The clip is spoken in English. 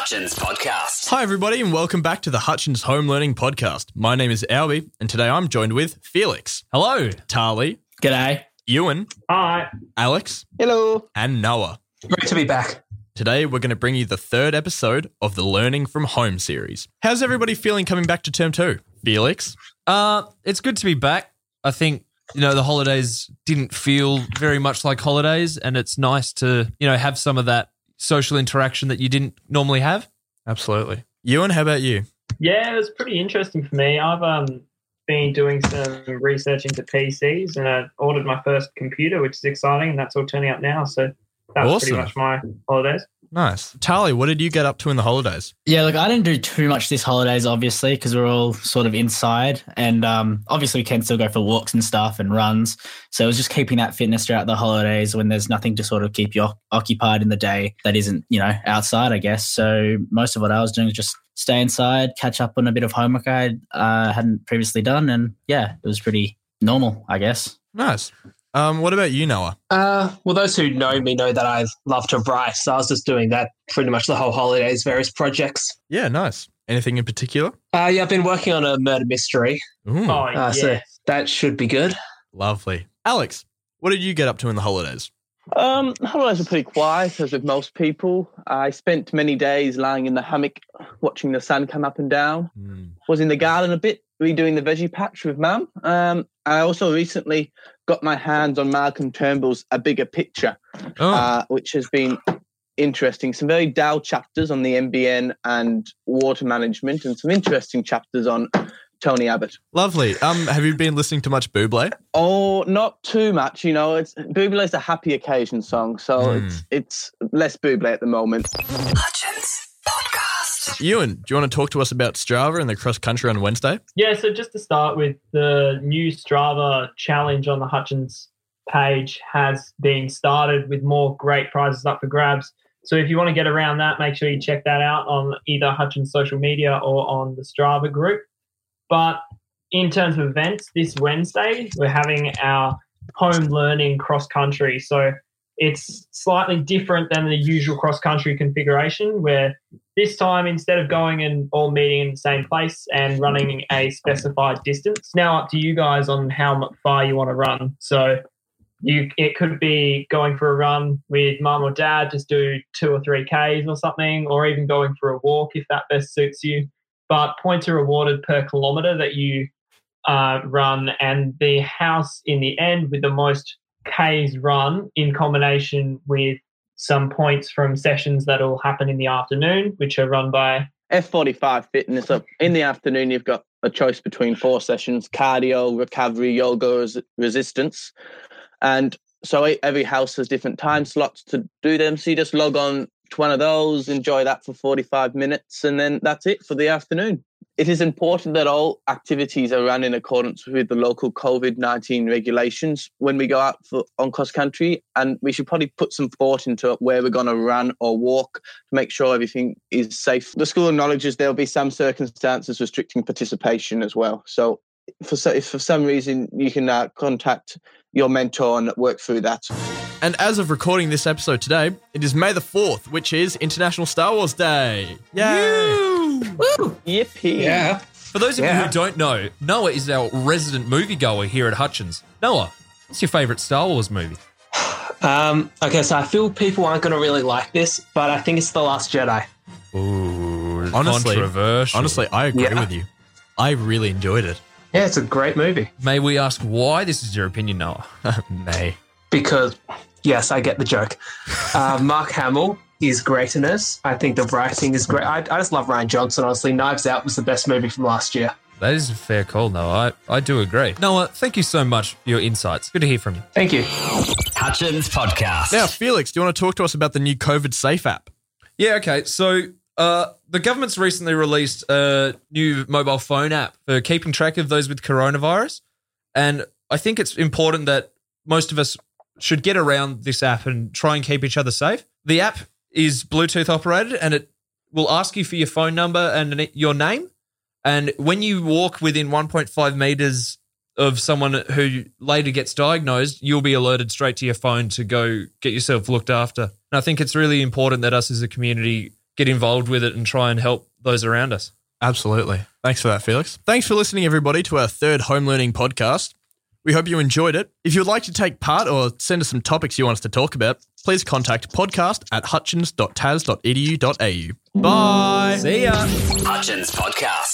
Hutchins Podcast. Hi, everybody, and welcome back to the Hutchins Home Learning Podcast. My name is Albie, and today I'm joined with Felix, Hello. Tali, G'day. Ewan, Hi. Alex, Hello. and Noah. Great to be back. Today, we're going to bring you the third episode of the Learning from Home series. How's everybody feeling coming back to term two? Felix? Uh, it's good to be back. I think you know the holidays didn't feel very much like holidays, and it's nice to you know have some of that social interaction that you didn't normally have. Absolutely. Ewan, how about you? Yeah, it was pretty interesting for me. I've um been doing some research into PCs and I ordered my first computer, which is exciting, and that's all turning up now. So that was Awesome. pretty much my holidays. Nice. Tali, what did you get up to in the holidays? Yeah, look, I didn't do too much this holidays, obviously, because we're all sort of inside, and um, obviously we can still go for walks and stuff and runs. So it was just keeping that fitness throughout the holidays when there's nothing to sort of keep you occupied in the day that isn't, you know, outside, I guess. So most of what I was doing was just stay inside, catch up on a bit of homework I uh, hadn't previously done, and yeah, it was pretty normal, I guess. Nice. Um, what about you, Noah? Uh, well, those who know me know that I love to write, so I was just doing that pretty much the whole holidays, various projects. Yeah, nice. Anything in particular? Uh, yeah, I've been working on a murder mystery, Ooh, Oh, uh, yes. so that should be good. lovely. Alex, what did you get up to in the holidays? Um, holidays were pretty quiet, as with most people. I spent many days lying in the hammock, watching the sun come up and down. Hmm. Was in the garden a bit, redoing the veggie patch with Mum. Um, I also recently got my hands on Malcolm Turnbull's A Bigger Picture, Oh, uh, which has been interesting. Some very dull chapters on the NBN and water management, and some interesting chapters on Tony Abbott. lovely. Um, have you been listening to much Buble? Oh, not too much. You know, it's Buble is a happy occasion song, so Hmm. it's it's less Buble at the moment. Hutchins Podcast. Ewan, do you want to talk to us about Strava and the cross country on Wednesday? Yeah, so just to start with, the new Strava challenge on the Hutchins page has been started with more great prizes up for grabs. So if you want to get around that, make sure you check that out on either Hutchins social media or on the Strava group. But in terms of events, this Wednesday, we're having our home learning cross country. So it's slightly different than the usual cross country configuration, where this time instead of going and all meeting in the same place and running a specified distance, now up to you guys on how far you want to run. So you it could be going for a run with mum or dad, just do two or three Ks or something, or even going for a walk if that best suits you. But points are awarded per kilometre that you uh, run, and the house in the end with the most Ks run in combination with some points from sessions that will happen in the afternoon, which are run by F45 fitness. So in the afternoon, you've got a choice between four sessions: cardio, recovery, yoga, res- resistance, and so every house has different time slots to do them. So you just log on to one of those, enjoy that for 45 minutes, and then that's it for the afternoon. It is important that all activities are run in accordance with the local COVID 19 regulations when we go out for, on cross country. And we should probably put some thought into where we're going to run or walk to make sure everything is safe. The school acknowledges there'll be some circumstances restricting participation as well. So, for, if for some reason you can uh, contact your mentor and work through that. And as of recording this episode today, it is May the 4th, which is International Star Wars Day. Yay! Yippee! Yeah. For those of you who don't know, Noah is our resident moviegoer here at Hutchins. Noah, what's your favourite Star Wars movie? Um, okay, so I feel people aren't going to really like this, but I think it's The Last Jedi. Ooh, Honestly- controversial. Honestly, I agree Yeah. with you. I really enjoyed it. Yeah, it's a great movie may we ask why this is your opinion, Noah? May. because, yes, I get the joke. Uh, Mark Hamill is great in this. I think the writing is great. I, I just love Rian Johnson, honestly. Knives Out was the best movie from last year. That is a fair call, Noah. I, I do agree. Noah, thank you so much for your insights. Good to hear from you. Thank you. Hutchins Podcast. Now, Felix, do you want to talk to us about the new COVID Safe app? Yeah, okay. So uh, the government's recently released a new mobile phone app for keeping track of those with coronavirus. And I think it's important that most of us should get around this app and try and keep each other safe. The app is Bluetooth operated and it will ask you for your phone number and your name. And when you walk within 1.5 meters of someone who later gets diagnosed, you'll be alerted straight to your phone to go get yourself looked after. And I think it's really important that us as a community get involved with it and try and help those around us. Absolutely. Thanks for that, Felix. Thanks for listening, everybody, to our third home learning podcast. We hope you enjoyed it. If you would like to take part or send us some topics you want us to talk about, please contact podcast at hutchins.tas.edu.au. Bye. See ya. Hutchins Podcast.